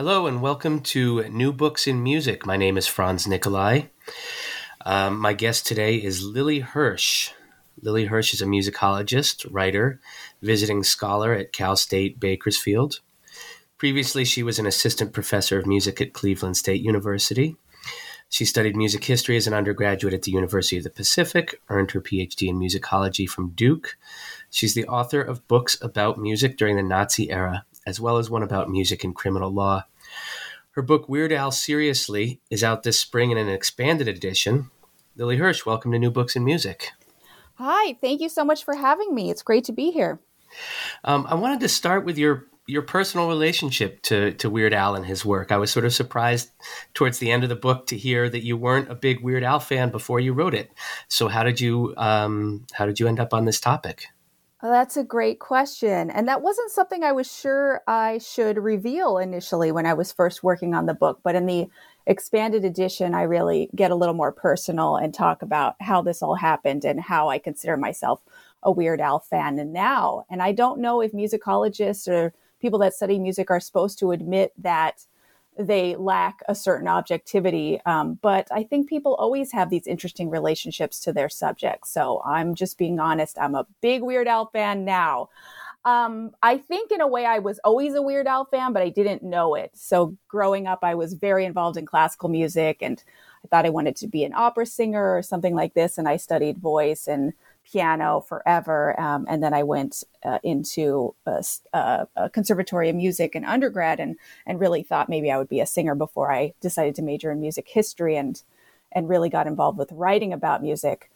Hello and welcome to New Books in Music. My name is Franz Nicolay. Um, my guest today is Lily Hirsch. Lily Hirsch is a musicologist, writer, visiting scholar at Cal State Bakersfield. Previously, she was an assistant professor of music at Cleveland State University. She studied music history as an undergraduate at the University of the Pacific, earned her PhD in musicology from Duke. She's the author of books about music during the Nazi era, as well as one about music and criminal law. Her book, Weird Al Seriously, is out this spring in an expanded edition. Lily Hirsch, welcome to New Books in Music. Hi, thank you so much for having me. It's great to be here. Um, I wanted to start with your your personal relationship to, to Weird Al and his work. I was sort of surprised towards the end of the book to hear that you weren't a big Weird Al fan before you wrote it. So how did you um, how did you end up on this topic? Oh, that's a great question. And that wasn't something I was sure I should reveal initially when I was first working on the book. But in the expanded edition, I really get a little more personal and talk about how this all happened and how I consider myself a Weird Al fan and now. And I don't know if musicologists or people that study music are supposed to admit that they lack a certain objectivity. Um, but I think people always have these interesting relationships to their subjects. So I'm just being honest. I'm a big Weird Al fan now. Um, I think in a way I was always a Weird Al fan, but I didn't know it. So growing up, I was very involved in classical music and I thought I wanted to be an opera singer or something like this. And I studied voice and piano forever. Um, and then I went uh, into a, a, conservatory of music in undergrad and, and really thought maybe I would be a singer before I decided to major in music history and, and really got involved with writing about music.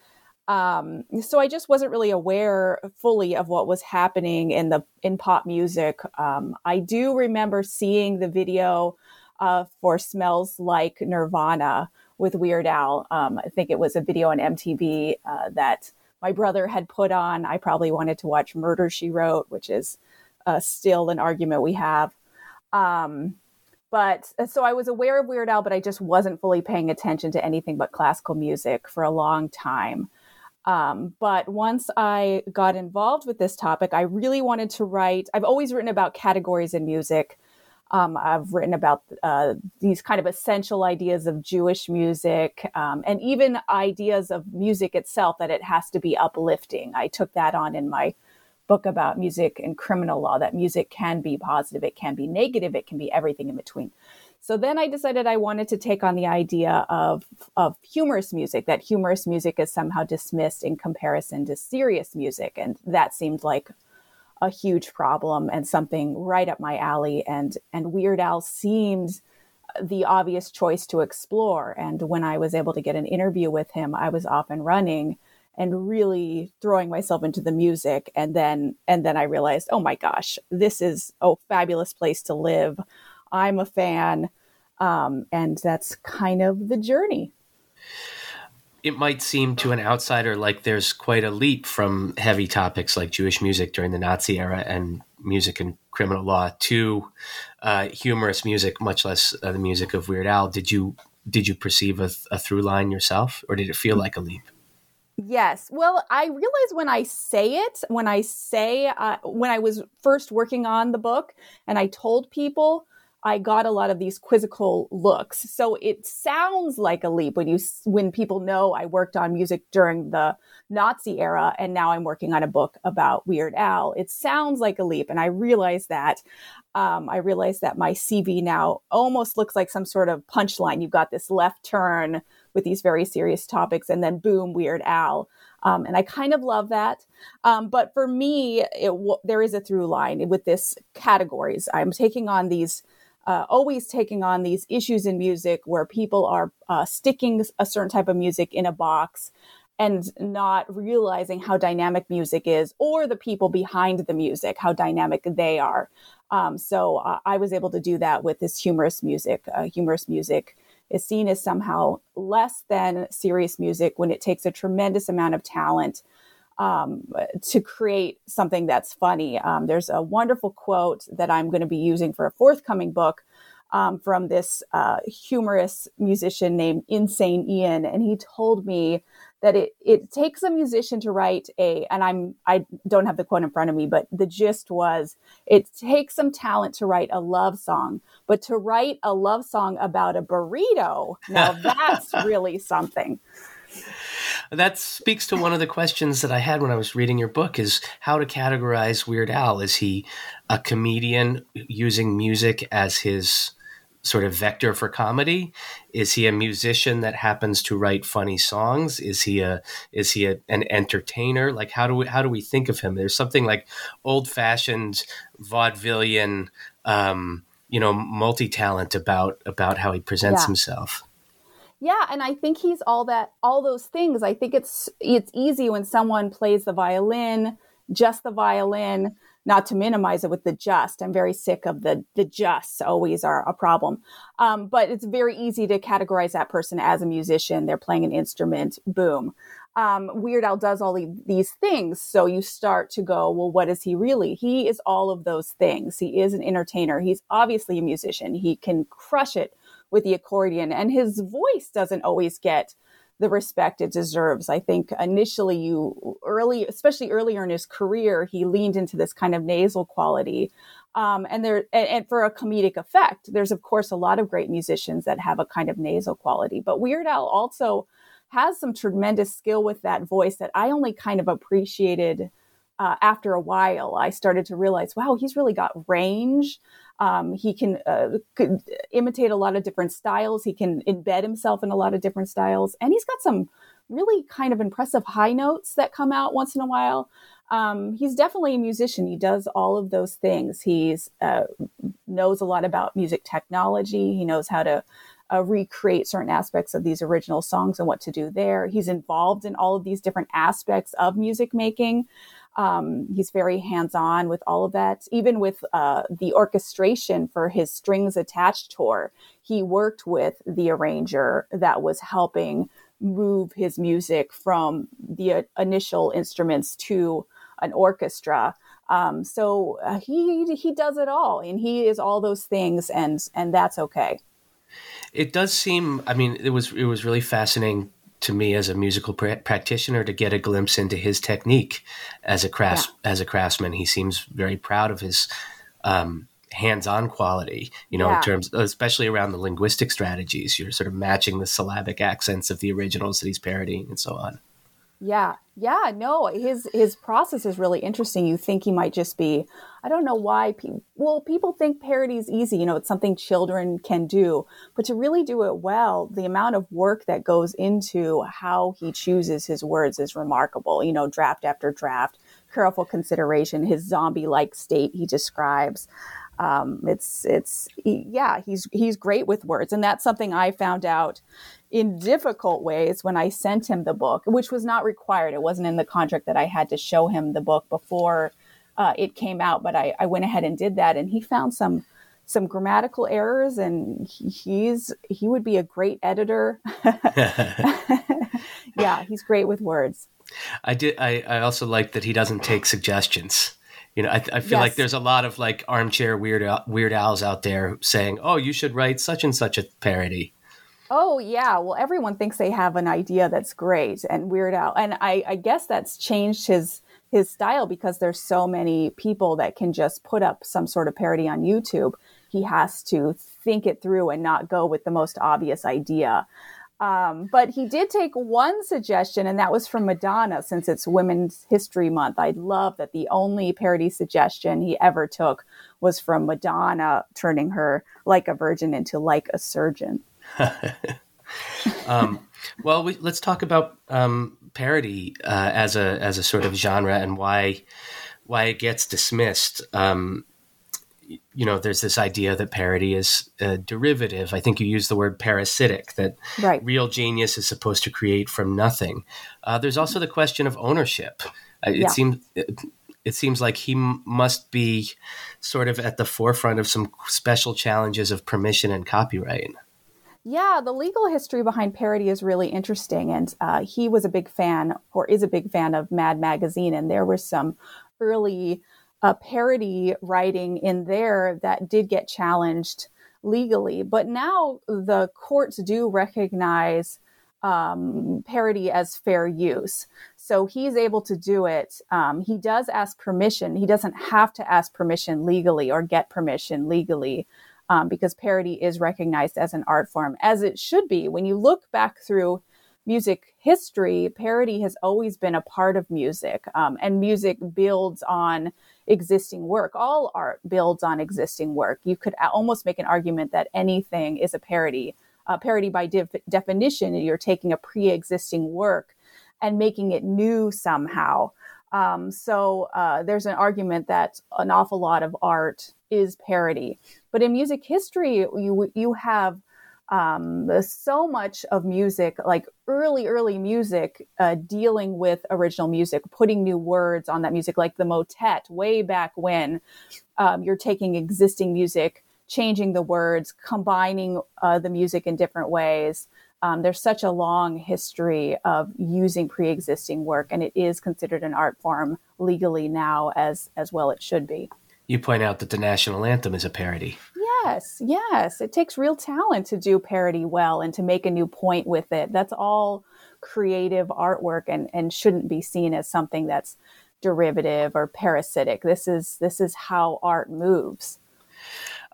Um, so I just wasn't really aware fully of what was happening in the in pop music. Um, I do remember seeing the video uh, for "Smells Like Nirvana" with Weird Al. Um, I think it was a video on MTV uh, that my brother had put on. I probably wanted to watch Murder She Wrote, which is uh, still an argument we have. Um, but uh, so I was aware of Weird Al, but I just wasn't fully paying attention to anything but classical music for a long time. Um, but once I got involved with this topic, I really wanted to write. I've always written about categories in music, um, I've written about uh, these kind of essential ideas of Jewish music um, and even ideas of music itself that it has to be uplifting. I took that on in my book about music and criminal law that music can be positive, it can be negative, it can be everything in between. So then I decided I wanted to take on the idea of, of humorous music, that humorous music is somehow dismissed in comparison to serious music. And that seemed like a huge problem and something right up my alley. And and Weird Al seemed the obvious choice to explore. And when I was able to get an interview with him, I was off and running and really throwing myself into the music. And then and then I realized, oh my gosh, this is a fabulous place to live. I'm a fan. Um, and that's kind of the journey it might seem to an outsider like there's quite a leap from heavy topics like Jewish music during the Nazi era and music and criminal law to uh, humorous music, much less uh, the music of Weird Al. Did you did you perceive a, a, through line yourself, or did it feel like a leap? Yes. Well, I realize when I say it, when I say, uh, when I was first working on the book and I told people, I got a lot of these quizzical looks. So it sounds like a leap when you when people know I worked on music during the Nazi era and now I'm working on a book about Weird Al. It sounds like a leap, and I realize that. Um, I realize that my CV now almost looks like some sort of punchline. You've got this left turn with these very serious topics, and then boom, Weird Al. Um, and I kind of love that. Um, but for me, it, there is a through line with this categories. I'm taking on these uh, always taking on these issues in music where people are uh, sticking a certain type of music in a box and not realizing how dynamic music is or the people behind the music, how dynamic they are. Um, so uh, I was able to do that with this humorous music. Uh, humorous music is seen as somehow less than serious music when it takes a tremendous amount of talent um, to create something that's funny. Um, there's a wonderful quote that I'm going to be using for a forthcoming book um, from this uh, humorous musician named Insane Ian, and he told me that it it takes a musician to write a and I'm I don't have the quote in front of me, but the gist was it takes some talent to write a love song, but to write a love song about a burrito, now that's really something that speaks to one of the questions that I had when I was reading your book is how to categorize Weird Al. Is he a comedian using music as his sort of vector for comedy? Is he a musician that happens to write funny songs? Is he a is he a, an entertainer? Like how do we how do we think of him? There's something like old fashioned vaudevillian um, you know multi talent about about how he presents yeah. himself. Yeah, and I think he's all that all those things. I think it's it's easy when someone plays the violin, just the violin, not to minimize it with the just. I'm very sick of the the just always are a problem. Um, but it's very easy to categorize that person as a musician. They're playing an instrument. Boom. Um, Weird Al does all these things. So you start to go, well, what is he really? He is all of those things. He is an entertainer. He's obviously a musician. He can crush it with the accordion. And his voice doesn't always get the respect it deserves. I think initially you early, especially earlier in his career, he leaned into this kind of nasal quality. Um, and there, and, and, for a comedic effect, there's of course a lot of great musicians that have a kind of nasal quality, but Weird Al also has some tremendous skill with that voice that I only kind of appreciated uh, after a while. I started to realize, wow, he's really got range. Um, he can uh, imitate a lot of different styles. He can embed himself in a lot of different styles, and he's got some really kind of impressive high notes that come out once in a while. Um, he's definitely a musician. He does all of those things. He's uh, knows a lot about music technology. He knows how to uh, recreate certain aspects of these original songs and what to do there. He's involved in all of these different aspects of music making. Um, he's very hands on with all of that. Even with uh, the orchestration for his Strings Attached tour, he worked with the arranger that was helping move his music from the uh, initial instruments to an orchestra. Um, so uh, he he does it all, and he is all those things, and and that's okay. It does seem. I mean, it was it was really fascinating to me as a musical pr- practitioner to get a glimpse into his technique as a crafts yeah. as a craftsman. He seems very proud of his um, hands-on quality. You know, yeah. in terms, especially around the linguistic strategies. You're sort of matching the syllabic accents of the originals that he's parodying, and so on. Yeah, yeah, no, his his process is really interesting. You think he might just be, I don't know why people. Well, people think parody is easy. You know, it's something children can do, but to really do it well, the amount of work that goes into how he chooses his words is remarkable. You know, draft after draft, careful consideration, his zombie-like state he describes. Um, it's it's yeah, he's he's great with words, and that's something I found out in difficult ways when I sent him the book, which was not required. It wasn't in the contract that I had to show him the book before uh, it came out, but I, I, went ahead and did that, and he found some some grammatical errors, and he, he's he would be a great editor. yeah, he's great with words. I did. I, I also like that he doesn't take suggestions. You know, I, I feel yes. like there's a lot of like armchair weird weird owls out there saying, "Oh, you should write such and such a parody." Oh yeah, well everyone thinks they have an idea that's great and Weird Al, and I, I guess that's changed his his style because there's so many people that can just put up some sort of parody on YouTube. He has to think it through and not go with the most obvious idea. Um, but he did take one suggestion, and that was from Madonna, since it's Women's History Month. I love that the only parody suggestion he ever took was from Madonna turning her like a virgin into like a surgeon. um, well, we, let's talk about um, parody uh, as a as a sort of genre and why why it gets dismissed. Um, you know, there's this idea that parody is a derivative. I think you use the word parasitic, that right. real genius is supposed to create from nothing. Uh, there's also the question of ownership. Uh, it yeah. seems. It, it seems like he m- must be sort of at the forefront of some special challenges of permission and copyright. Yeah, the legal history behind parody is really interesting. And uh, he was a big fan, or is a big fan of Mad Magazine. And there was some early uh, parody writing in there that did get challenged legally. But now the courts do recognize um, parody as fair use. So he's able to do it. Um, he does ask permission. He doesn't have to ask permission legally or get permission legally um, because parody is recognized as an art form, as it should be. When you look back through music history, parody has always been a part of music, um, and music builds on existing work. All art builds on existing work. You could almost make an argument that anything is a parody. A parody, by de- definition, you're taking a pre existing work and making it new somehow. Um, so uh, there's an argument that an awful lot of art is parody. But in music history, you you have um, so much of music, like early, early music, uh, dealing with original music, putting new words on that music, like the motet way back when. Um, you're taking existing music, changing the words, combining uh, the music in different ways. Um, there's such a long history of using pre-existing work, and it is considered an art form legally now, as as well it should be. You point out that the national anthem is a parody. Yes, yes. It takes real talent to do parody well and to make a new point with it. That's all creative artwork and, and shouldn't be seen as something that's derivative or parasitic. This is this is how art moves.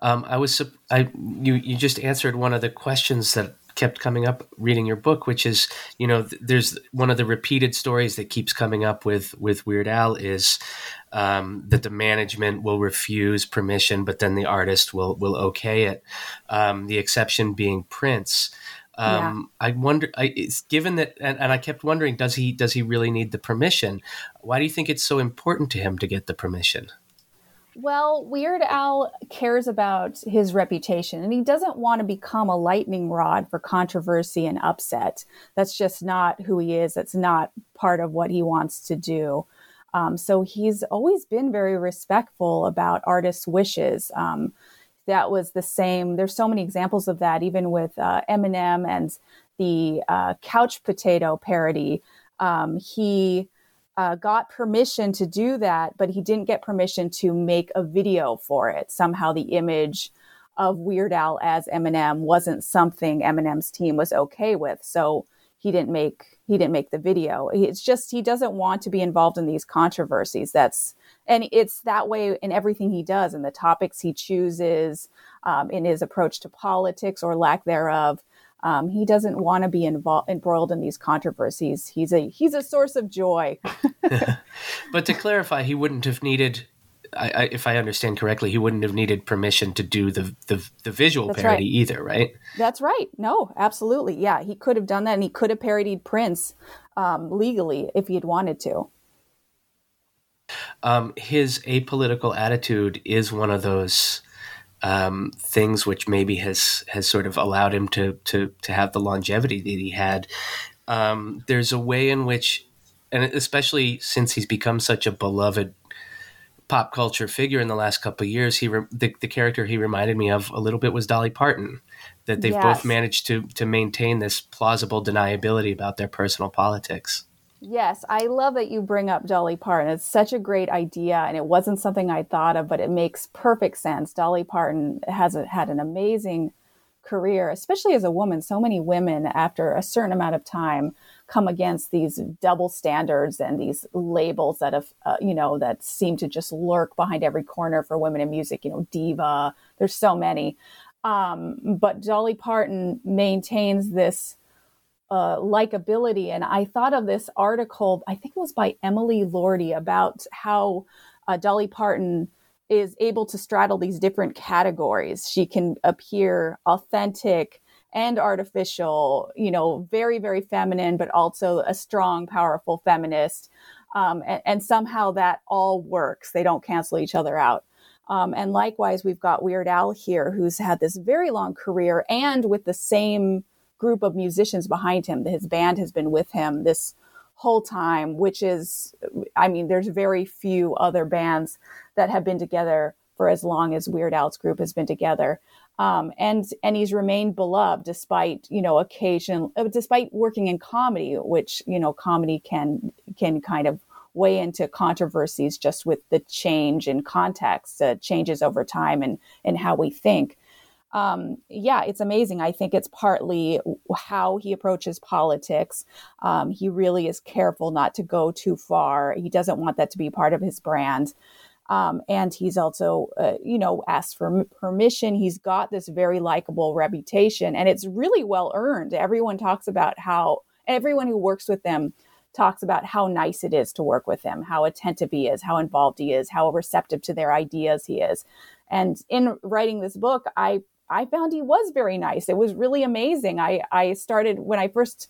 Um, I was I you you just answered one of the questions that kept coming up reading your book, which is, you know, there's one of the repeated stories that keeps coming up with with Weird Al is um, that the management will refuse permission, but then the artist will will okay it. Um, the exception being Prince. Um, yeah. I wonder. I, it's given that, and, and I kept wondering, does he does he really need the permission? Why do you think it's so important to him to get the permission? Well, Weird Al cares about his reputation and he doesn't want to become a lightning rod for controversy and upset. That's just not who he is. That's not part of what he wants to do. Um, so he's always been very respectful about artists' wishes. Um, that was the same. There's so many examples of that, even with uh, Eminem and the uh, couch potato parody. Um, he uh, got permission to do that, but he didn't get permission to make a video for it. Somehow the image of Weird Al as Eminem wasn't something Eminem's team was okay with. So he didn't make he didn't make the video. It's just he doesn't want to be involved in these controversies. That's and it's that way in everything he does, in the topics he chooses, um, in his approach to politics or lack thereof. Um, he doesn't want to be involved embroiled in these controversies. He's a he's a source of joy. but to clarify, he wouldn't have needed. I, I, if I understand correctly, he wouldn't have needed permission to do the the, the visual That's parody right. either, right? That's right. No, absolutely. Yeah, he could have done that, and he could have parodied Prince um, legally if he had wanted to. Um, his apolitical attitude is one of those um, things which maybe has has sort of allowed him to to to have the longevity that he had. Um, there's a way in which, and especially since he's become such a beloved pop culture figure in the last couple of years, he re- the, the character he reminded me of a little bit was Dolly Parton. That they've yes. both managed to to maintain this plausible deniability about their personal politics. Yes, I love that you bring up Dolly Parton. It's such a great idea, and it wasn't something I thought of, but it makes perfect sense. Dolly Parton has a, had an amazing career, especially as a woman. So many women, after a certain amount of time, come against these double standards and these labels that have, uh, you know, that seem to just lurk behind every corner for women in music. You know, diva. There's so many. Um, but Dolly Parton maintains this uh, likability. And I thought of this article, I think it was by Emily Lordi, about how uh, Dolly Parton is able to straddle these different categories. She can appear authentic and artificial, you know, very, very feminine, but also a strong, powerful feminist. Um, and, and, somehow that all works. They don't cancel each other out. Um, and likewise, we've got Weird Al here, who's had this very long career and with the same group of musicians behind him. His band has been with him this whole time, which is, I mean, there's very few other bands that have been together for as long as Weird Al's group has been together. Um, and and he's remained beloved despite you know occasion uh, despite working in comedy, which you know comedy can can kind of weigh into controversies just with the change in context, uh, changes over time, and and how we think um, yeah, it's amazing. I think it's partly how he approaches politics. Um, he really is careful not to go too far. He doesn't want that to be part of his brand. Um, and he's also, uh, you know, asked for permission. He's got this very likable reputation, and it's really well earned. Everyone talks about how everyone who works with them talks about how nice it is to work with him, how attentive he is, how involved he is, how receptive to their ideas he is. And in writing this book, I I found he was very nice. It was really amazing. I, I started when I first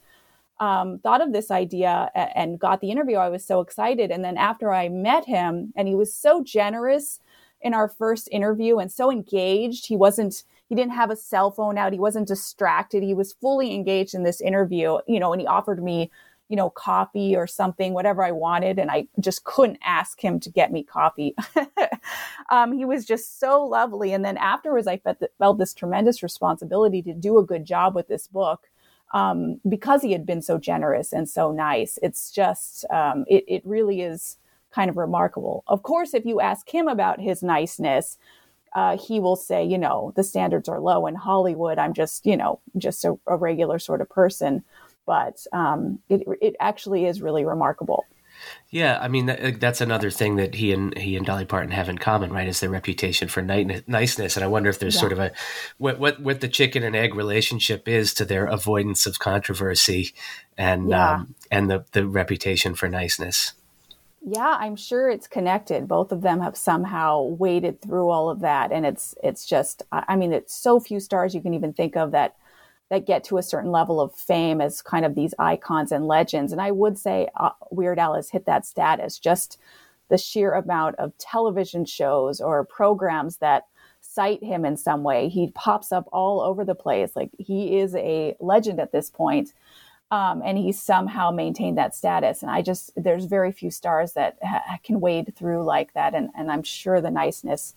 um, thought of this idea and got the interview, I was so excited. And then after I met him, and he was so generous in our first interview and so engaged, he wasn't, he didn't have a cell phone out, he wasn't distracted, he was fully engaged in this interview, you know, and he offered me you know, coffee or something, whatever I wanted. And I just couldn't ask him to get me coffee. um, he was just so lovely. And then afterwards, I felt, felt this tremendous responsibility to do a good job with this book. Um, because he had been so generous and so nice, it's just, um, it, it really is kind of remarkable. Of course, if you ask him about his niceness, uh, he will say, you know, the standards are low in Hollywood. I'm just, you know, just a, a regular sort of person but um, it, it actually is really remarkable. Yeah, I mean that, that's another thing that he and he and Dolly Parton have in common, right? Is their reputation for niceness, and I wonder if there's yeah. sort of a what, what what the chicken and egg relationship is to their avoidance of controversy, and yeah. um, and the the reputation for niceness. Yeah, I'm sure it's connected. Both of them have somehow waded through all of that, and it's it's just I mean it's so few stars you can even think of that that get to a certain level of fame as kind of these icons and legends. And I would say uh, Weird Al has hit that status. Just the sheer amount of television shows or programs that cite him in some way. He pops up all over the place. Like he is a legend at this point. Um, and he somehow maintained that status. And I just, there's very few stars that ha- can wade through like that. And, and I'm sure the niceness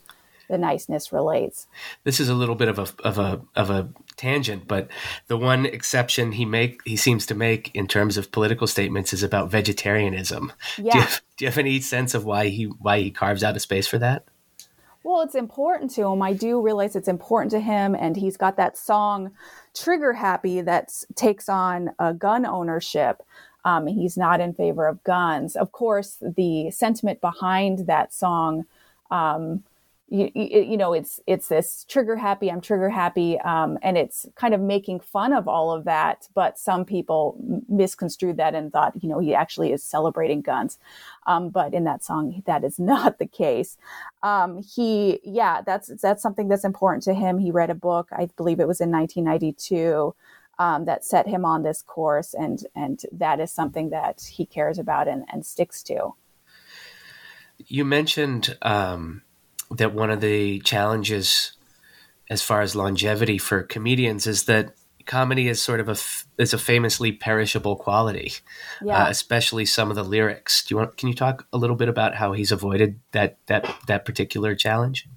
the niceness relates. This is a little bit of a of a of a tangent, but the one exception he make he seems to make in terms of political statements is about vegetarianism. Yeah. Do you, have, do you have any sense of why he why he carves out a space for that? Well, it's important to him. I do realize it's important to him, and he's got that song "Trigger Happy" that takes on a gun ownership. Um, he's not in favor of guns. Of course, the sentiment behind that song um, you, you, know it's it's this trigger happy i'm trigger happy um, and it's kind of making fun of all of that but some people misconstrued that and thought you know he actually is celebrating guns. Um, but in that song that is not the case. Um, he yeah that's that's something that's important to him. He read a book i believe it was in 1992 um, that set him on this course and and that is something that he cares about and, and sticks to. You mentioned um, that one of the challenges as far as longevity for comedians is that comedy is sort of a is a famously perishable quality, yeah. uh, especially some of the lyrics. Do you want? Can you talk a little bit about how he's avoided that that that particular challenge?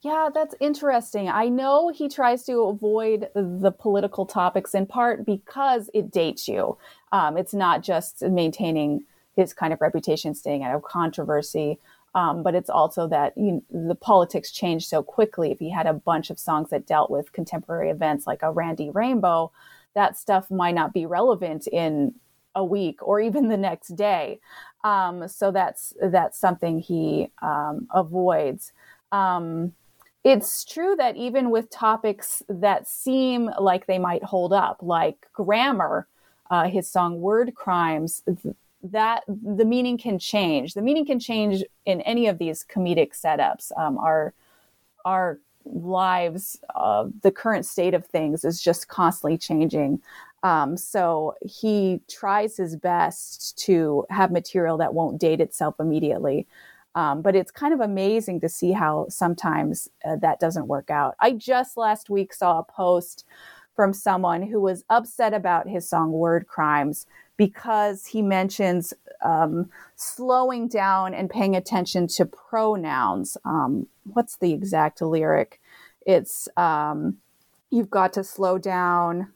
Yeah, that's interesting. I know he tries to avoid the political topics in part because it dates you. Um, it's not just maintaining his kind of reputation, staying out of controversy. Um, but it's also that you know, the politics changed so quickly. If he had a bunch of songs that dealt with contemporary events like a Randy Rainbow, that stuff might not be relevant in a week or even the next day. Um, so that's that's something he um, avoids. Um, it's true that even with topics that seem like they might hold up, like grammar, uh, his song "Word Crimes," that the meaning can change. The meaning can change in any of these comedic setups. Um, our our lives, uh, the current state of things is just constantly changing. Um, so he tries his best to have material that won't date itself immediately. Um, but it's kind of amazing to see how sometimes uh, that doesn't work out. I just last week saw a post from someone who was upset about his song Word Crimes because he mentions um, slowing down and paying attention to pronouns. Um, what's the exact lyric? It's um, you've got to slow down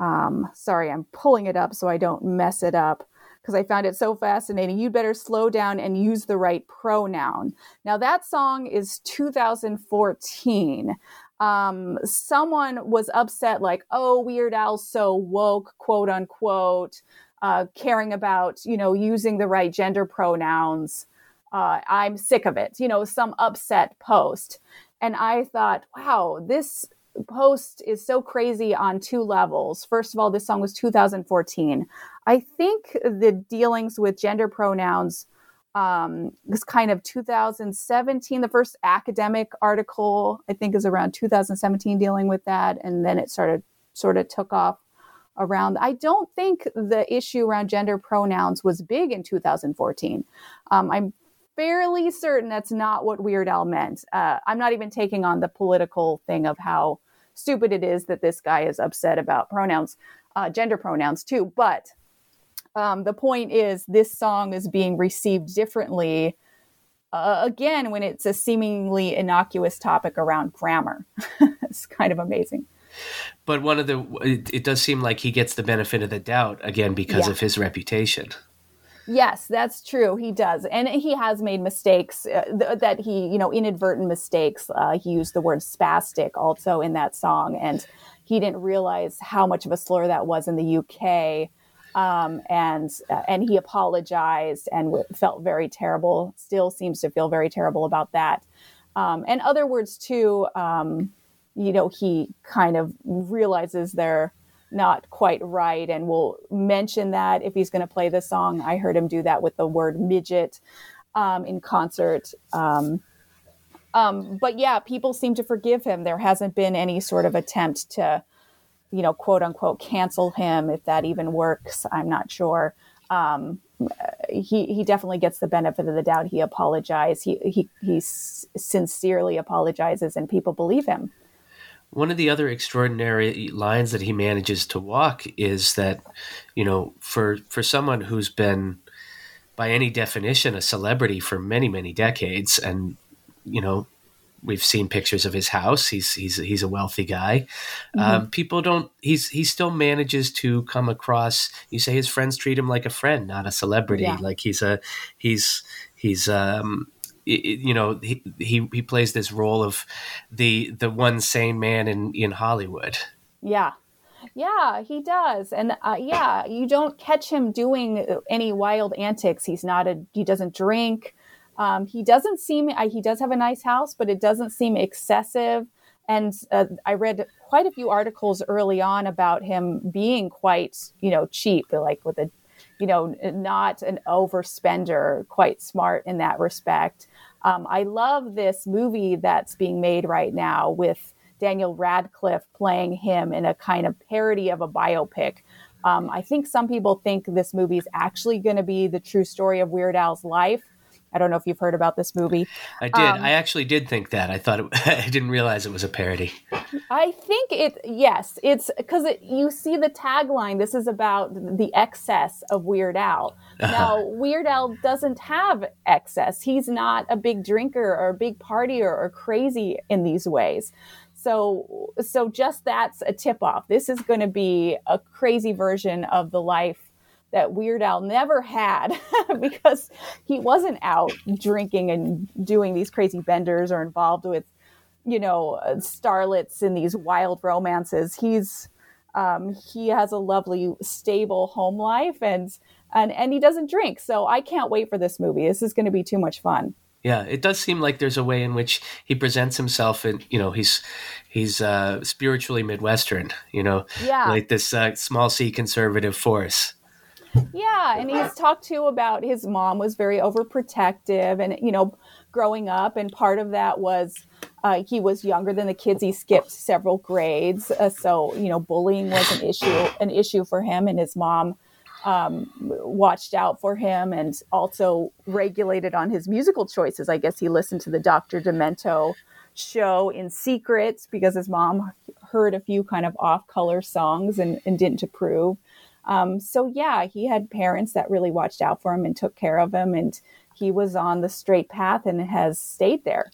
um, sorry, I'm pulling it up so I don't mess it up because I found it so fascinating. You'd better slow down and use the right pronoun. Now, that song is 2014. Um, someone was upset, like, oh, Weird Al's so woke, quote unquote, uh, caring about, you know, using the right gender pronouns. Uh, I'm sick of it, you know, some upset post. And I thought, wow, this post is so crazy on two levels. First of all, this song was 2014. I think the dealings with gender pronouns um, was kind of 2017. The first academic article, I think, is around 2017 dealing with that. And then it started sort of took off around. I don't think the issue around gender pronouns was big in 2014. Um, I'm fairly certain that's not what Weird Al meant. Uh, I'm not even taking on the political thing of how stupid it is that this guy is upset about pronouns, uh, gender pronouns too. But um, the point is, this song is being received differently. Uh, again, when it's a seemingly innocuous topic around grammar, it's kind of amazing. But one of the, it, it, does seem like he gets the benefit of the doubt again because yeah. of his reputation. Yes, that's true. He does, and he has made mistakes uh, th- that he, you know, inadvertent mistakes. Uh, he used the word spastic also in that song, and he didn't realize how much of a slur that was in the UK. Um, and uh, and he apologized and w- felt very terrible. Still seems to feel very terrible about that. Um, and other words too. Um, you know, he kind of realizes they're not quite right and will mention that if he's going to play the song. I heard him do that with the word midget um, in concert. Um, um, but yeah, people seem to forgive him. There hasn't been any sort of attempt to, you know, quote unquote, cancel him. If that even works, I'm not sure. Um, he he definitely gets the benefit of the doubt. He apologized. He he he sincerely apologizes, and people believe him. One of the other extraordinary lines that he manages to walk is that, you know, for for someone who's been by any definition a celebrity for many many decades and you know we've seen pictures of his house he's he's he's a wealthy guy mm-hmm. um, people don't he's he still manages to come across you say his friends treat him like a friend not a celebrity yeah. like he's a he's he's um you know he, he he plays this role of the the one sane man in in Hollywood. Yeah. Yeah, he does. And uh, yeah, you don't catch him doing any wild antics. He's not a he doesn't drink. Um, he doesn't seem uh, he does have a nice house, but it doesn't seem excessive. And uh, I read quite a few articles early on about him being quite, you know, cheap, like with a you know, not an overspender, quite smart in that respect. Um, I love this movie that's being made right now with Daniel Radcliffe playing him in a kind of parody of a biopic. Um, I think some people think this movie is actually going to be the true story of Weird Al's life. I don't know if you've heard about this movie. I did. Um, I actually did think that. I thought it, I didn't realize it was a parody. I think it. Yes, it's because it, you see the tagline. This is about the excess of Weird Al. Uh-huh. Now, Weird Al doesn't have excess. He's not a big drinker or a big partier or crazy in these ways. So, so just that's a tip off. This is going to be a crazy version of the life that Weird Al never had because he wasn't out drinking and doing these crazy benders or involved with, you know, starlets in these wild romances. He's um, he has a lovely, stable home life, and and and he doesn't drink. So I can't wait for this movie. This is going to be too much fun. Yeah, it does seem like there's a way in which he presents himself, and you know, he's he's uh, spiritually Midwestern. You know, yeah, like this uh, small C conservative force. Yeah, and he's talked too about his mom was very overprotective, and you know, growing up, and part of that was uh, he was younger than the kids. He skipped several grades, uh, so you know, bullying was an issue, an issue for him, and his mom um, watched out for him and also regulated on his musical choices. I guess he listened to the Dr. Demento show in secret because his mom heard a few kind of off color songs and, and didn't approve. Um, so, yeah, he had parents that really watched out for him and took care of him, and he was on the straight path and has stayed there.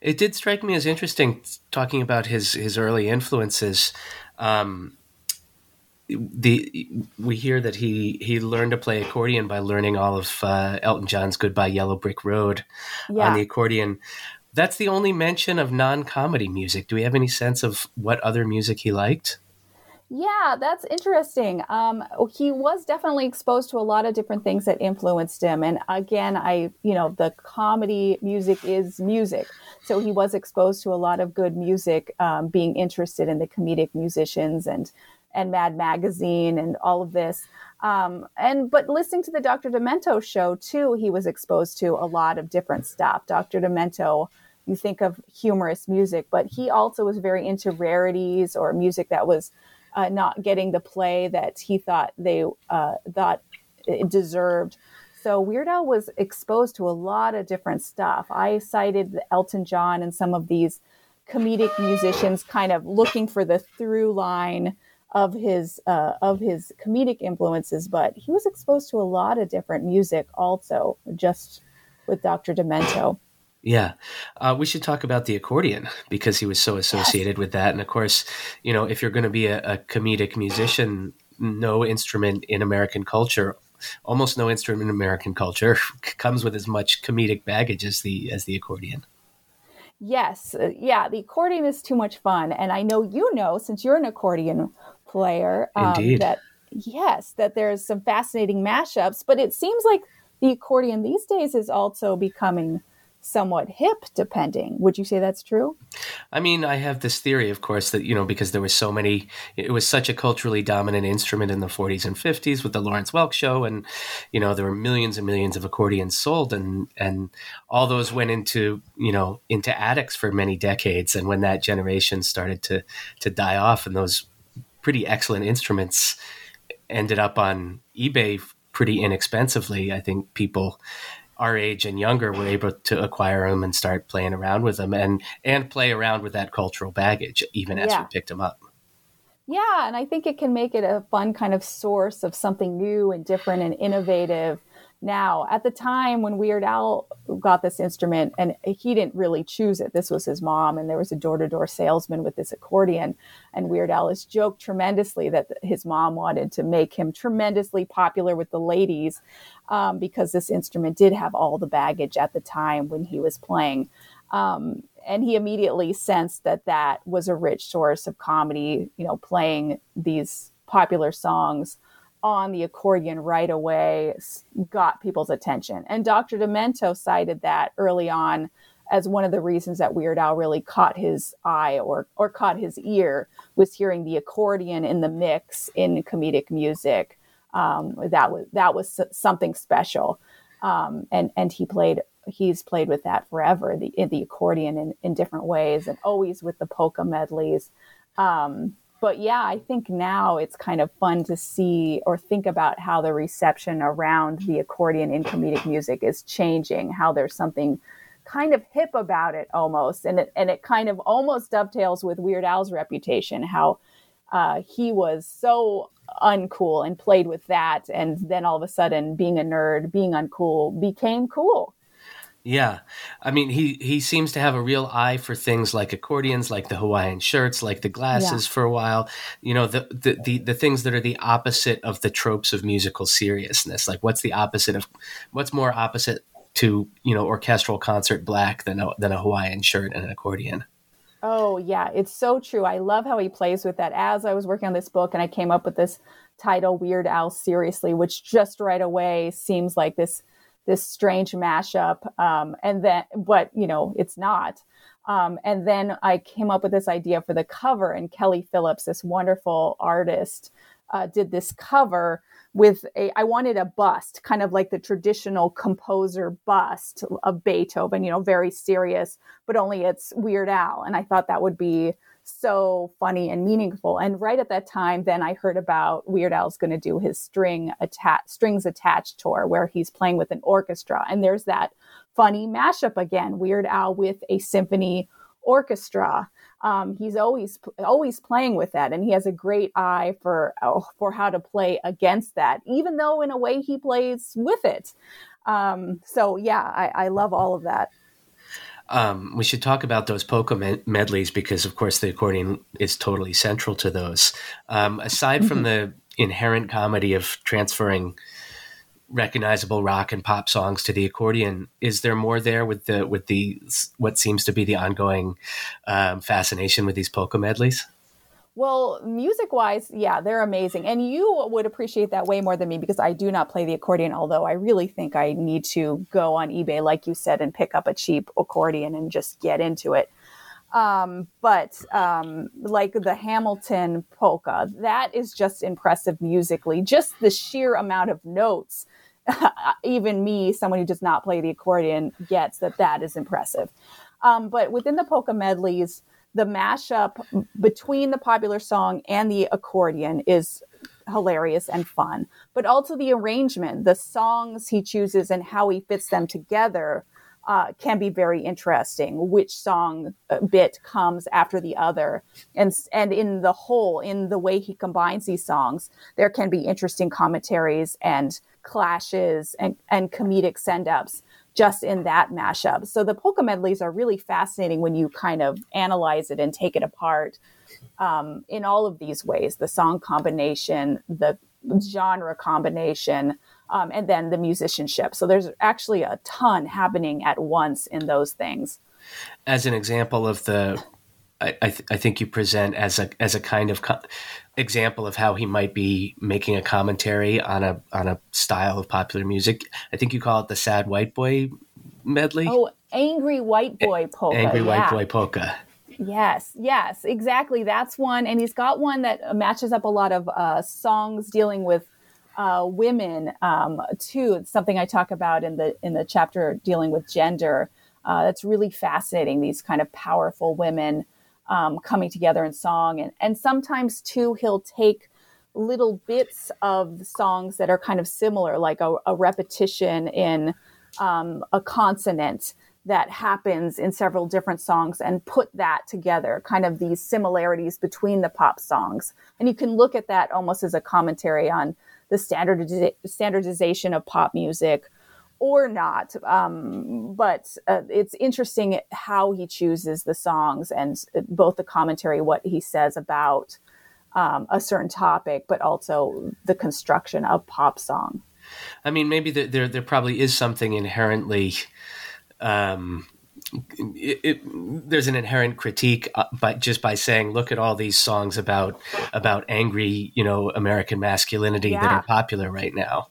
It did strike me as interesting talking about his his early influences. Um, the we hear that he he learned to play accordion by learning all of uh, Elton John's "Goodbye Yellow Brick Road" yeah. on the accordion. That's the only mention of non-comedy music. Do we have any sense of what other music he liked? Yeah, that's interesting. Um, he was definitely exposed to a lot of different things that influenced him. And again, I, you know, the comedy music is music. So he was exposed to a lot of good music, um, being interested in the comedic musicians and and Mad Magazine and all of this. Um, and but listening to the Dr. Demento show too, he was exposed to a lot of different stuff. Dr. Demento, you think of humorous music, but he also was very into rarities or music that was uh, not getting the play that he thought they uh, thought it deserved. So Weird Al was exposed to a lot of different stuff. I cited Elton John and some of these comedic musicians kind of looking for the through line of his uh, of his comedic influences, but he was exposed to a lot of different music also, just with Dr. Demento. Yeah, uh, we should talk about the accordion because he was so associated yes. with that. And of course, you know, if you're going to be a, a comedic musician, no instrument in American culture almost no instrument in American culture comes with as much comedic baggage as the as the accordion. Yes, uh, yeah, the accordion is too much fun, and I know you know since you're an accordion player. Um, Indeed. That yes, that there's some fascinating mashups, but it seems like the accordion these days is also becoming somewhat hip depending would you say that's true i mean i have this theory of course that you know because there was so many it was such a culturally dominant instrument in the 40s and 50s with the lawrence welk show and you know there were millions and millions of accordions sold and and all those went into you know into attics for many decades and when that generation started to to die off and those pretty excellent instruments ended up on eBay pretty inexpensively. I think people our age and younger were able to acquire them and start playing around with them and and play around with that cultural baggage even as yeah. we picked them up. Yeah, and I think it can make it a fun kind of source of something new and different and innovative now. At the time when Weird Al got this instrument, and he didn't really choose it, this was his mom, and there was a door to door salesman with this accordion. And Weird Al has joked tremendously that his mom wanted to make him tremendously popular with the ladies um, because this instrument did have all the baggage at the time when he was playing. Um, and he immediately sensed that that was a rich source of comedy, you know, playing these popular songs on the accordion right away got people's attention. And Dr. Demento cited that early on as one of the reasons that Weird Al really caught his eye or or caught his ear was hearing the accordion in the mix in comedic music. Um, that was that was something special, um, and and he played he's played with that forever the the accordion in, in different ways and always with the polka medleys. Um, but yeah, I think now it's kind of fun to see or think about how the reception around the accordion in comedic music is changing, how there's something kind of hip about it almost. And it, and it kind of almost dovetails with Weird Al's reputation, how uh, he was so uncool and played with that. And then all of a sudden, being a nerd, being uncool became cool. Yeah. I mean, he, he seems to have a real eye for things like accordions, like the Hawaiian shirts, like the glasses yeah. for a while. You know, the, the, the, the, things that are the opposite of the tropes of musical seriousness. Like, what's the opposite of, what's more opposite to, you know, orchestral concert black than a, than a Hawaiian shirt and an accordion? Oh, yeah. It's so true. I love how he plays with that. As I was working on this book and I came up with this title, Weird Al Seriously, which just right away seems like this this strange mashup. Um, and then, but you know, it's not. Um, and then I came up with this idea for the cover, and Kelly Phillips, this wonderful artist, uh, did this cover with a. I wanted a bust, kind of like the traditional composer bust of Beethoven, you know, very serious, but only it's Weird Al, and I thought that would be so funny and meaningful. And right at that time, then I heard about Weird Al's going to do his string attached strings attached tour where he's playing with an orchestra. And there's that funny mashup again, Weird Al with a symphony orchestra. Um, he's always always playing with that, and he has a great eye for oh, for how to play against that, even though in a way he plays with it. Um, so yeah, I, I love all of that. Um, we should talk about those polka medleys because, of course, the accordion is totally central to those. Um, aside mm-hmm. from the inherent comedy of transferring recognizable rock and pop songs to the accordion, is there more there with the with the what seems to be the ongoing um, fascination with these polka medleys? Well, music wise, yeah, they're amazing. And you would appreciate that way more than me because I do not play the accordion, although I really think I need to go on eBay, like you said, and pick up a cheap accordion and just get into it. Um, but um, like the Hamilton polka, that is just impressive musically. Just the sheer amount of notes, even me, someone who does not play the accordion, gets that that is impressive. Um, but within the polka medleys, the mashup between the popular song and the accordion is hilarious and fun, but also the arrangement, the songs he chooses and how he fits them together uh, can be very interesting. Which song uh, bit comes after the other, and and in the whole, in the way he combines these songs, there can be interesting commentaries and clashes and and comedic send ups just in that mashup. So the polka medleys are really fascinating when you kind of analyze it and take it apart um, in all of these ways the song combination, the genre combination, um, and then the musicianship. So there's actually a ton happening at once in those things. As an example of the I, I, th- I, think you present as a as a kind of co- example of how he might be making a commentary on a on a style of popular music. I think you call it the sad white boy medley. Oh, angry white boy polka. Angry yeah. white boy polka. Yes, yes, exactly. That's one, and he's got one that matches up a lot of uh, songs dealing with uh, women um, too. It's something I talk about in the in the chapter dealing with gender. Uh, that's really fascinating. These kind of powerful women um, coming together in song. And, and sometimes, too, he'll take little bits of songs that are kind of similar, like a, a repetition in um, a consonant that happens in several different songs and put that together, kind of these similarities between the pop songs. And you can look at that almost as a commentary on the standardiz- standardization of pop music or not. Um, but uh, it's interesting how he chooses the songs and both the commentary, what he says about um, a certain topic, but also the construction of pop song. I mean, maybe there there, there probably is something inherently. Um, it, it, there's an inherent critique, uh, but just by saying, look at all these songs about about angry, you know, American masculinity yeah. that are popular right now.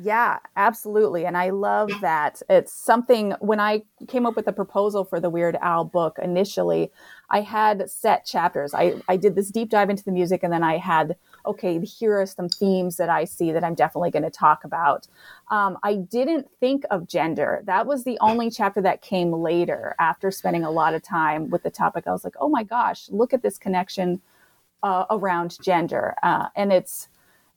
Yeah, absolutely. And I love that. It's something when I came up with the proposal for the Weird Al book initially, I had set chapters. I, I did this deep dive into the music and then I had, okay, here are some themes that I see that I'm definitely going to talk about. Um, I didn't think of gender. That was the only chapter that came later after spending a lot of time with the topic. I was like, oh my gosh, look at this connection uh, around gender. Uh, and it's,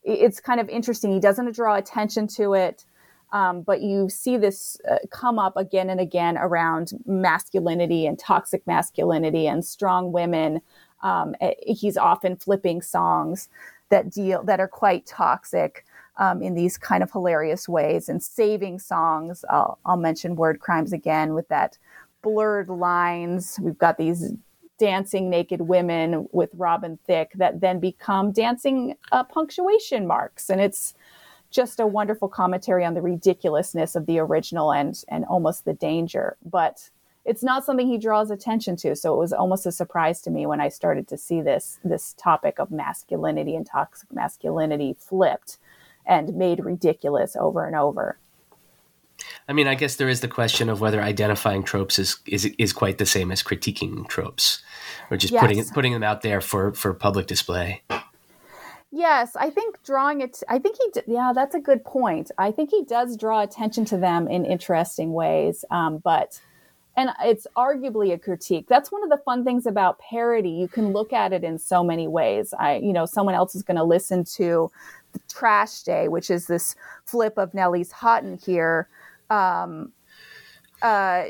it's kind of interesting. He doesn't draw attention to it, um, but you see this uh, come up again and again around masculinity and toxic masculinity and strong women. Um, he's often flipping songs that deal that are quite toxic. um, in these kind of hilarious ways and saving songs. I'll, I'll mention Word Crimes again with that blurred lines. We've got these dancing naked women with Robin Thicke that then become dancing uh, punctuation marks. And it's just a wonderful commentary on the ridiculousness of the original and, and almost the danger. But it's not something he draws attention to. So it was almost a surprise to me when I started to see this this topic of masculinity and toxic masculinity flipped and made ridiculous over and over. I mean, I guess there is the question of whether identifying tropes is is, is quite the same as critiquing tropes, or just yes. putting putting them out there for for public display. Yes, I think drawing it. I think he. Yeah, that's a good point. I think he does draw attention to them in interesting ways, um, but and it's arguably a critique that's one of the fun things about parody you can look at it in so many ways i you know someone else is going to listen to the trash day which is this flip of Nelly's hot in here um, uh,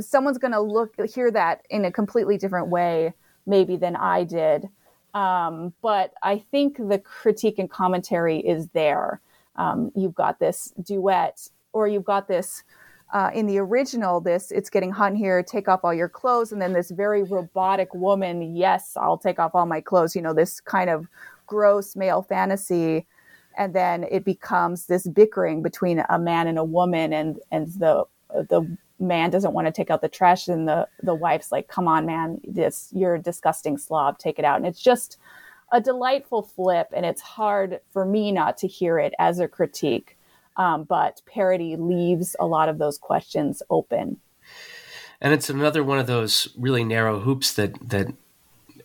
someone's going to look hear that in a completely different way maybe than i did um, but i think the critique and commentary is there um, you've got this duet or you've got this uh, in the original, this it's getting hot in here, take off all your clothes, and then this very robotic woman, yes, I'll take off all my clothes, you know, this kind of gross male fantasy. And then it becomes this bickering between a man and a woman, and and the the man doesn't want to take out the trash, and the the wife's like, "Come on, man, this you're a disgusting slob, take it out." And it's just a delightful flip, and it's hard for me not to hear it as a critique um, but parody leaves a lot of those questions open. And it's another one of those really narrow hoops that that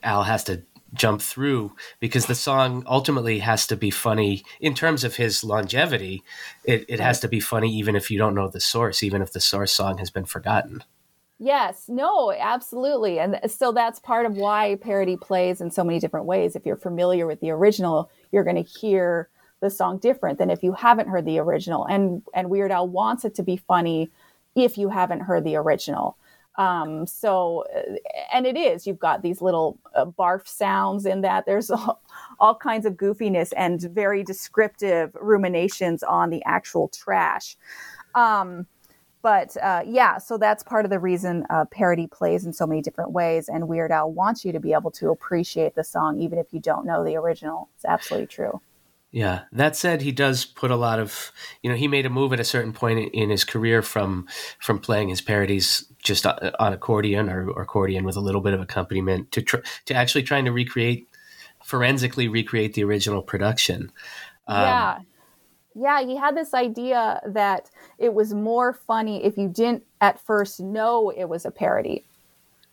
Al has to jump through because the song ultimately has to be funny in terms of his longevity. It, it has to be funny even if you don't know the source, even if the source song has been forgotten. Yes, no, absolutely. And so that's part of why parody plays in so many different ways. If you're familiar with the original, you're going to hear the song different than if you haven't heard the original. And and Weird Al wants it to be funny if you haven't heard the original. Um, so, uh, and it is. You've got these little uh, barf sounds in that. There's all, all kinds of goofiness and very descriptive ruminations on the actual trash. Um, but uh, yeah, so that's part of the reason uh, parody plays in so many different ways. And Weird Al wants you to be able to appreciate the song even if you don't know the original. It's absolutely true. Yeah. That said, he does put a lot of, you know, he made a move at a certain point in his career from from playing his parodies just on accordion or, or accordion with a little bit of accompaniment to tr- to actually trying to recreate forensically recreate the original production. Um, yeah. Yeah, he had this idea that it was more funny if you didn't at first know it was a parody.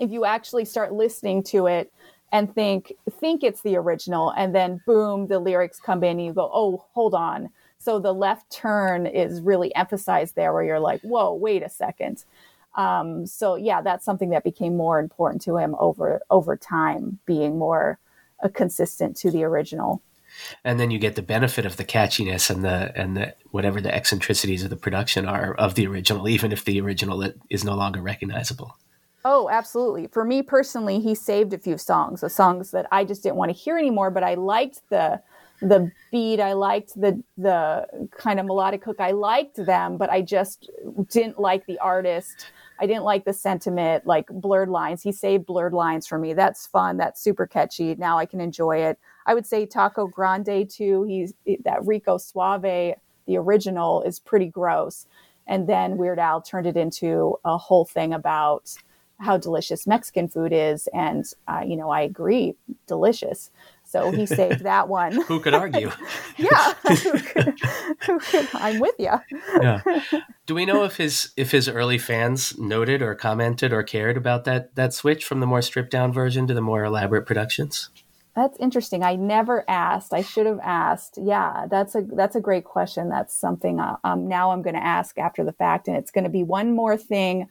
If you actually start listening to it and think think it's the original and then boom the lyrics come in and you go oh hold on. So the left turn is really emphasized there where you're like whoa wait a second. Um, so yeah that's something that became more important to him over over time being more uh, consistent to the original. And then you get the benefit of the catchiness and the and the whatever the eccentricities of the production are of the original even if the original is no longer recognizable Oh, absolutely. For me personally, he saved a few songs, the songs that I just didn't want to hear anymore, but I liked the the beat, I liked the the kind of melodic hook. I liked them, but I just didn't like the artist. I didn't like the sentiment, like blurred lines. He saved blurred lines for me. That's fun. That's super catchy. Now I can enjoy it. I would say Taco Grande too. He's that Rico Suave, the original, is pretty gross. And then Weird Al turned it into a whole thing about how delicious Mexican food is, and uh, you know I agree, delicious. So he saved that one. Who could argue? yeah, who could, who could, I'm with you. yeah. Do we know if his if his early fans noted or commented or cared about that that switch from the more stripped down version to the more elaborate productions? That's interesting. I never asked. I should have asked. Yeah, that's a that's a great question. That's something uh, um, now I'm going to ask after the fact, and it's going to be one more thing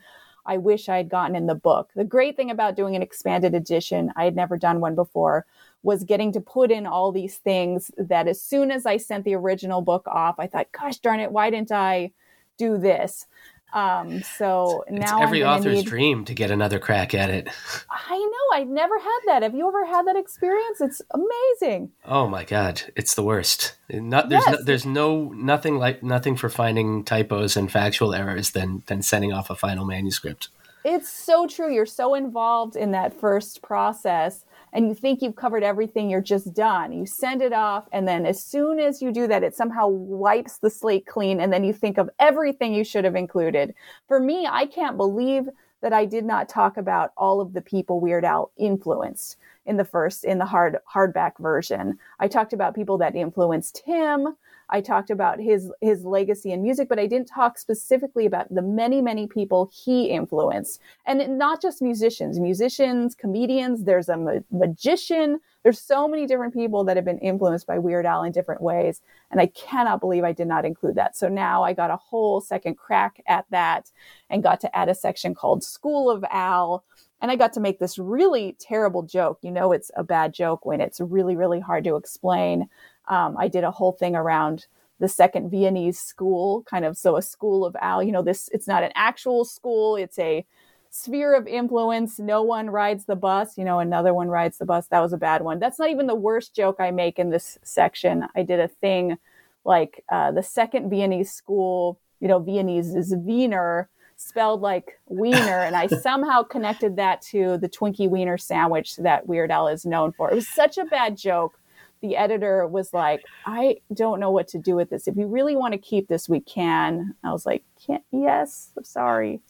I wish I had gotten in the book. The great thing about doing an expanded edition, I had never done one before, was getting to put in all these things that as soon as I sent the original book off, I thought, gosh darn it, why didn't I do this? Um, so It's now every I'm author's need, dream to get another crack at it. I know I've never had that. Have you ever had that experience? It's amazing. Oh my god, it's the worst. Not, there's no, there's no nothing like nothing for finding typos and factual errors than than sending off a final manuscript. It's so true. You're so involved in that first process and you think you've covered everything, you're just done. You send it off, and then as soon as you do that, it somehow wipes the slate clean, and then you think of everything you should have included. For me, I can't believe that I did not talk about all of the people Weird Al influenced in the first in the hard hardback version. I talked about people that influenced him. I talked about his his legacy in music, but I didn't talk specifically about the many many people he influenced, and not just musicians, musicians, comedians. There's a ma- magician. There's so many different people that have been influenced by Weird Al in different ways, and I cannot believe I did not include that. So now I got a whole second crack at that, and got to add a section called School of Al. And I got to make this really terrible joke. You know, it's a bad joke when it's really, really hard to explain um, I did a whole thing around the second Viennese school, kind of so a school of Al. You know, this it's not an actual school; it's a sphere of influence. No one rides the bus. You know, another one rides the bus. That was a bad one. That's not even the worst joke I make in this section. I did a thing like uh, the second Viennese school. You know, Viennese is Wiener spelled like wiener and i somehow connected that to the twinkie wiener sandwich that weird al is known for it was such a bad joke the editor was like, I don't know what to do with this. If you really want to keep this, we can. I was like, Can't, yes, I'm sorry.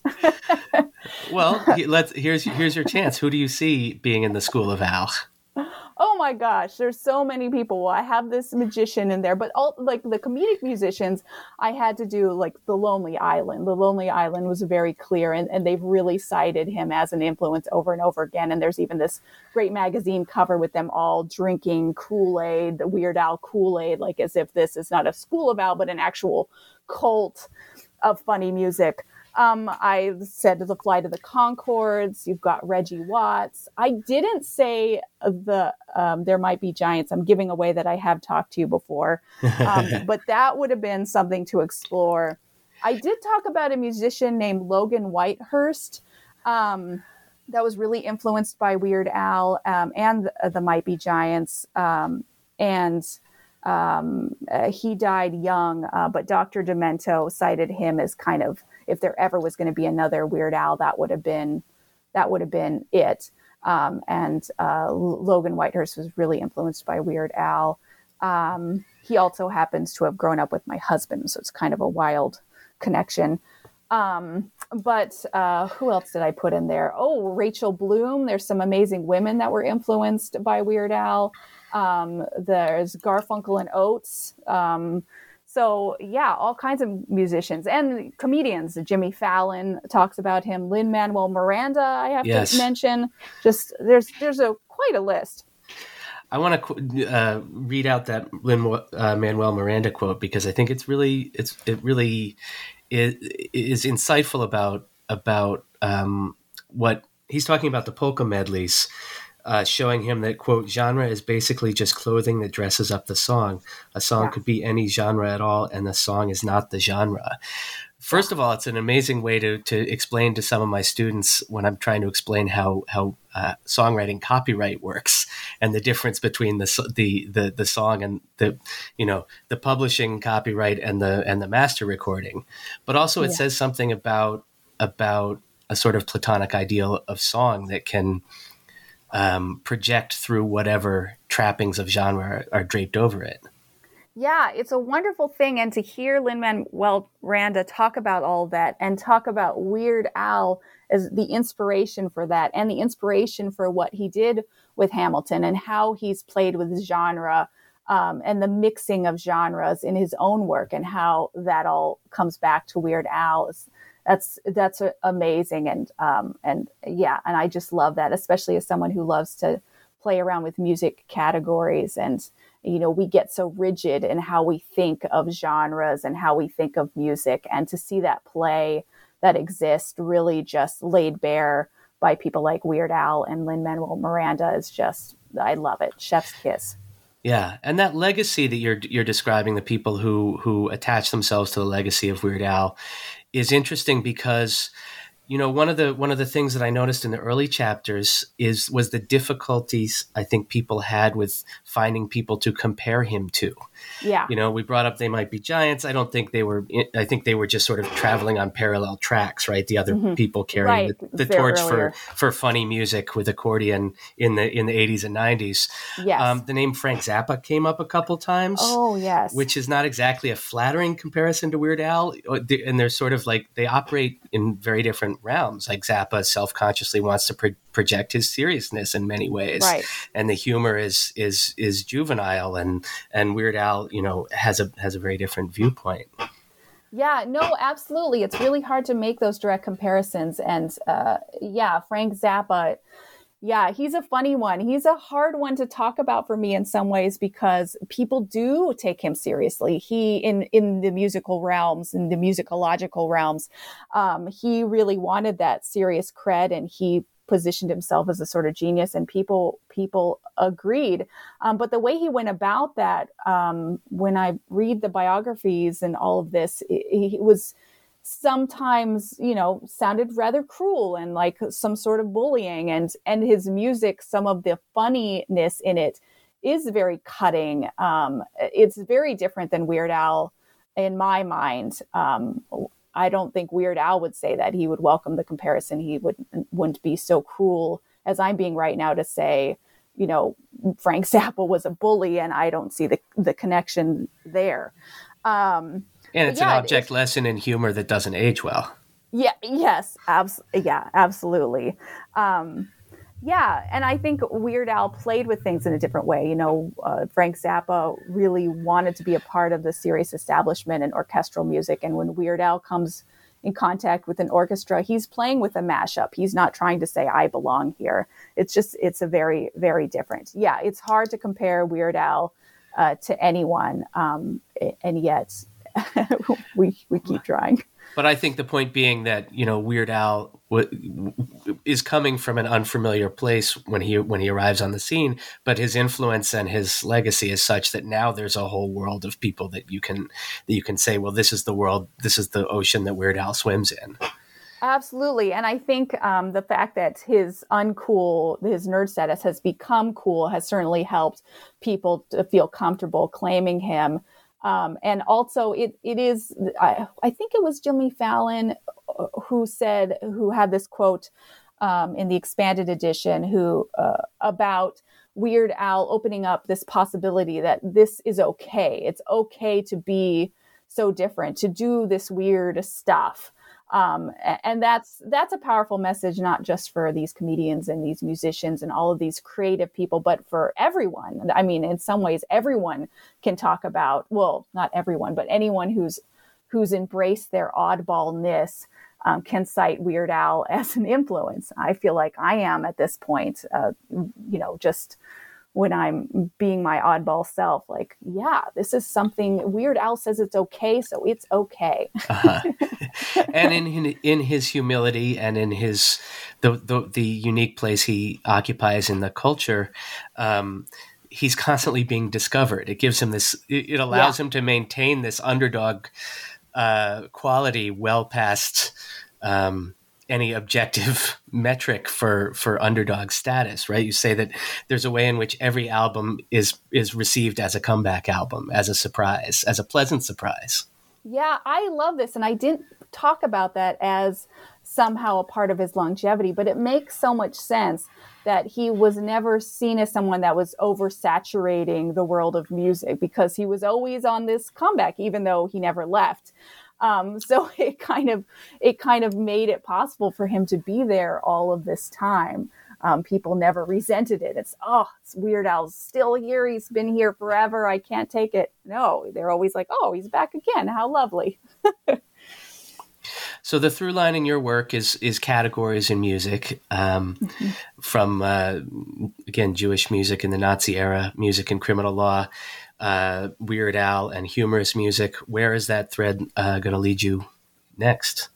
Well, let's here's here's your chance. Who do you see being in the school of Al? Oh my gosh, there's so many people. I have this magician in there, but all like the comedic musicians, I had to do like The Lonely Island. The Lonely Island was very clear, and, and they've really cited him as an influence over and over again. And there's even this great magazine cover with them all drinking Kool Aid, the Weird Al Kool Aid, like as if this is not a school of Al, but an actual cult of funny music. Um, I said the flight of the Conchords. You've got Reggie Watts. I didn't say the um, there might be giants. I'm giving away that I have talked to you before, um, but that would have been something to explore. I did talk about a musician named Logan Whitehurst. Um, that was really influenced by Weird Al um, and the, the Might Be Giants. Um, and um, uh, he died young, uh, but Dr. Demento cited him as kind of if there ever was going to be another Weird Al, that would have been that would have been it. Um, and uh, Logan Whitehurst was really influenced by Weird Al. Um, he also happens to have grown up with my husband, so it's kind of a wild connection. Um, but uh, who else did I put in there? Oh, Rachel Bloom. There's some amazing women that were influenced by Weird Al. Um, there's Garfunkel and Oates. Um, so yeah, all kinds of musicians and comedians. Jimmy Fallon talks about him. Lin Manuel Miranda, I have Yes. to mention. Just there's there's a quite a list. I want to uh, read out that Lin uh, Manuel Miranda quote because I think it's really it's it really is, is insightful about about um, what he's talking about the polka medleys. Uh, showing him that quote genre is basically just clothing that dresses up the song. A song Yeah. could be any genre at all, and the song is not the genre. First of all, it's an amazing way to to explain to some of my students when I'm trying to explain how how uh, songwriting copyright works and the difference between the the the the song and the you know the publishing copyright and the and the master recording. But also, it Yeah. says something about about a sort of platonic ideal of song that can um, project through whatever trappings of genre are, are draped over it. Yeah, it's a wonderful thing. And to hear Lin Manuel Miranda talk about all that and talk about Weird Al as the inspiration for that and the inspiration for what he did with Hamilton and how he's played with genre um, and the mixing of genres in his own work and how that all comes back to Weird Al. That's that's amazing and um, and yeah, and I just love that, especially as someone who loves to play around with music categories and you know we get so rigid in how we think of genres and how we think of music. And to see that play that exists really just laid bare by people like weird al and lin manuel miranda is just i love it. Chef's kiss. Yeah, and that legacy that you're you're describing, the people who who attach themselves to the legacy of Weird Al, is interesting because you know one of the one of the things that i noticed in the early chapters is was the difficulties i think people had with finding people to compare him to yeah you know we brought up they might be giants i don't think they were i think they were just sort of traveling on parallel tracks right the other mm-hmm. people carrying right. the, the torch for for funny music with accordion in the in the 80s and 90s yes. Um, the name frank zappa came up a couple times oh yes which is not exactly a flattering comparison to weird al and they're sort of like they operate in very different realms. Like Zappa self consciously wants to pro- project his seriousness in many ways, right. and the humor is is is juvenile, and and Weird Al, you know, has a has a very different viewpoint. Yeah, no, absolutely. It's really hard to make those direct comparisons, and uh, yeah, Frank Zappa yeah, he's a funny one. He's a hard one to talk about for me in some ways because people do take him seriously. He in in the musical realms, in the musicological realms, um, he really wanted that serious cred, and he positioned himself as a sort of genius, and people people agreed. Um, but the way he went about that, um, when I read the biographies and all of this, he, it was sometimes you know sounded rather cruel and like some sort of bullying and and his music some of the funniness in it is very cutting um, it's very different than weird al in my mind um, i don't think weird al would say that he would welcome the comparison he would wouldn't be so cruel as i'm being right now to say you know frank zappa was a bully and i don't see the the connection there um, and it's yeah, an object lesson in humor that doesn't age well. Yeah. Yes. Abs- yeah. Absolutely. Um, yeah, and I think Weird Al played with things in a different way. You know, uh, Frank Zappa really wanted to be a part of the serious establishment and orchestral music. And when Weird Al comes in contact with an orchestra, he's playing with a mashup. He's not trying to say, I belong here. It's just, it's a very, very different. Yeah, it's hard to compare Weird Al uh, to anyone. Um, and yet, we we keep trying. But I think the point being that you know Weird Al w- is coming from an unfamiliar place when he when he arrives on the scene, but his influence and his legacy is such that now there's a whole world of people that you can that you can say, well, this is the world, this is the ocean that Weird Al swims in. Absolutely. And I think um, the fact that his uncool, his nerd status has become cool has certainly helped people to feel comfortable claiming him um, and also, it it is. I, I, think it was Jimmy Fallon uh, who said who had this quote um, in the expanded edition who uh, about Weird Al opening up this possibility that this is okay. It's okay to be so different, to do this weird stuff um, and that's that's a powerful message not just for these comedians and these musicians and all of these creative people but for everyone. I mean in some ways everyone can talk about well not everyone but anyone who's who's embraced their oddballness um, can cite weird al as an influence. I feel like i am at this point uh, you know just when I'm being my oddball self, like, yeah, this is something Weird Al says it's okay, so it's okay. uh-huh. And in in his humility and in his the, the, the unique place he occupies in the culture, um, he's constantly being discovered. It gives him this. It, allows yeah. him to maintain this underdog uh, quality well past. Um, any objective metric for for underdog status, right? You say that there's a way in which every album is is received as a comeback album, as a surprise, as a pleasant surprise. Yeah, I love this, and I didn't talk about that as somehow a part of his longevity, but it makes so much sense that he was never seen as someone that was oversaturating the world of music because he was always on this comeback, even though he never left. Um, so it kind of it kind of made it possible for him to be there all of this time. Um, people never resented it. It's oh, it's Weird Al's still here. He's been here forever. I can't take it. No, they're always like, oh, he's back again. How lovely. So the through line in your work is is categories in music, um, mm-hmm. from uh, again Jewish music in the Nazi era, music and criminal law, uh, Weird Al and humorous music. Where is that thread uh, going to lead you next?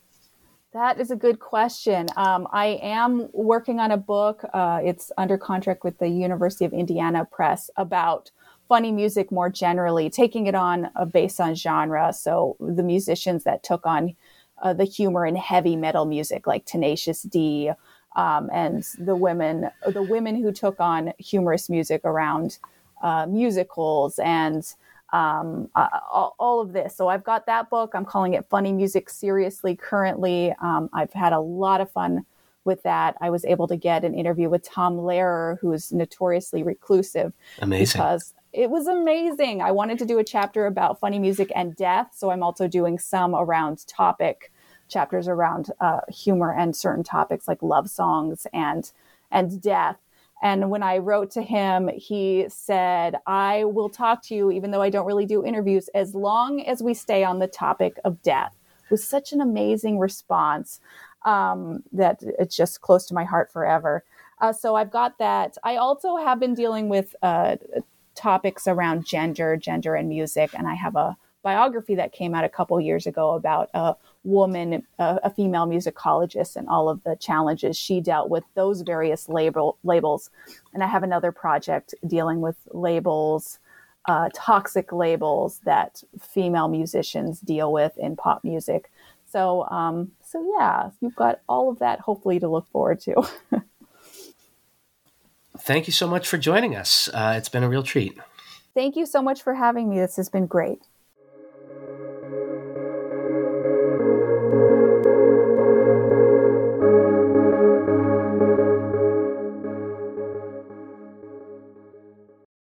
That is a good question. Um, I am working on a book. Uh, it's under contract with the University of Indiana Press about funny music more generally, taking it on uh, based on genre. So the musicians that took on uh, the humor in heavy metal music, like Tenacious D, um, and the women, the women who took on humorous music around uh, musicals and um, uh, all, all, of this. So I've got that book. I'm calling it Funny Music Seriously currently. Um, I've had a lot of fun with that. I was able to get an interview with Tom Lehrer, who's notoriously reclusive. Amazing. Because it was amazing. I wanted to do a chapter about funny music and death. So I'm also doing some around topic chapters around uh, humor and certain topics like love songs and and death. And when I wrote to him, he said, I will talk to you, even though I don't really do interviews, as long as we stay on the topic of death. It was such an amazing response um, that it's just close to my heart forever. Uh, so I've got that. I also have been dealing with uh, topics around gender, gender and music, and I have a biography that came out a couple years ago about a woman, a, a, female musicologist, and all of the challenges she dealt with those various label labels. And I have another project dealing with labels, uh, toxic labels that female musicians deal with in pop music. So, um, so yeah, you've got all of that hopefully to look forward to. Thank you so much for joining us. Uh, it's been a real treat. Thank you so much for having me. This has been great.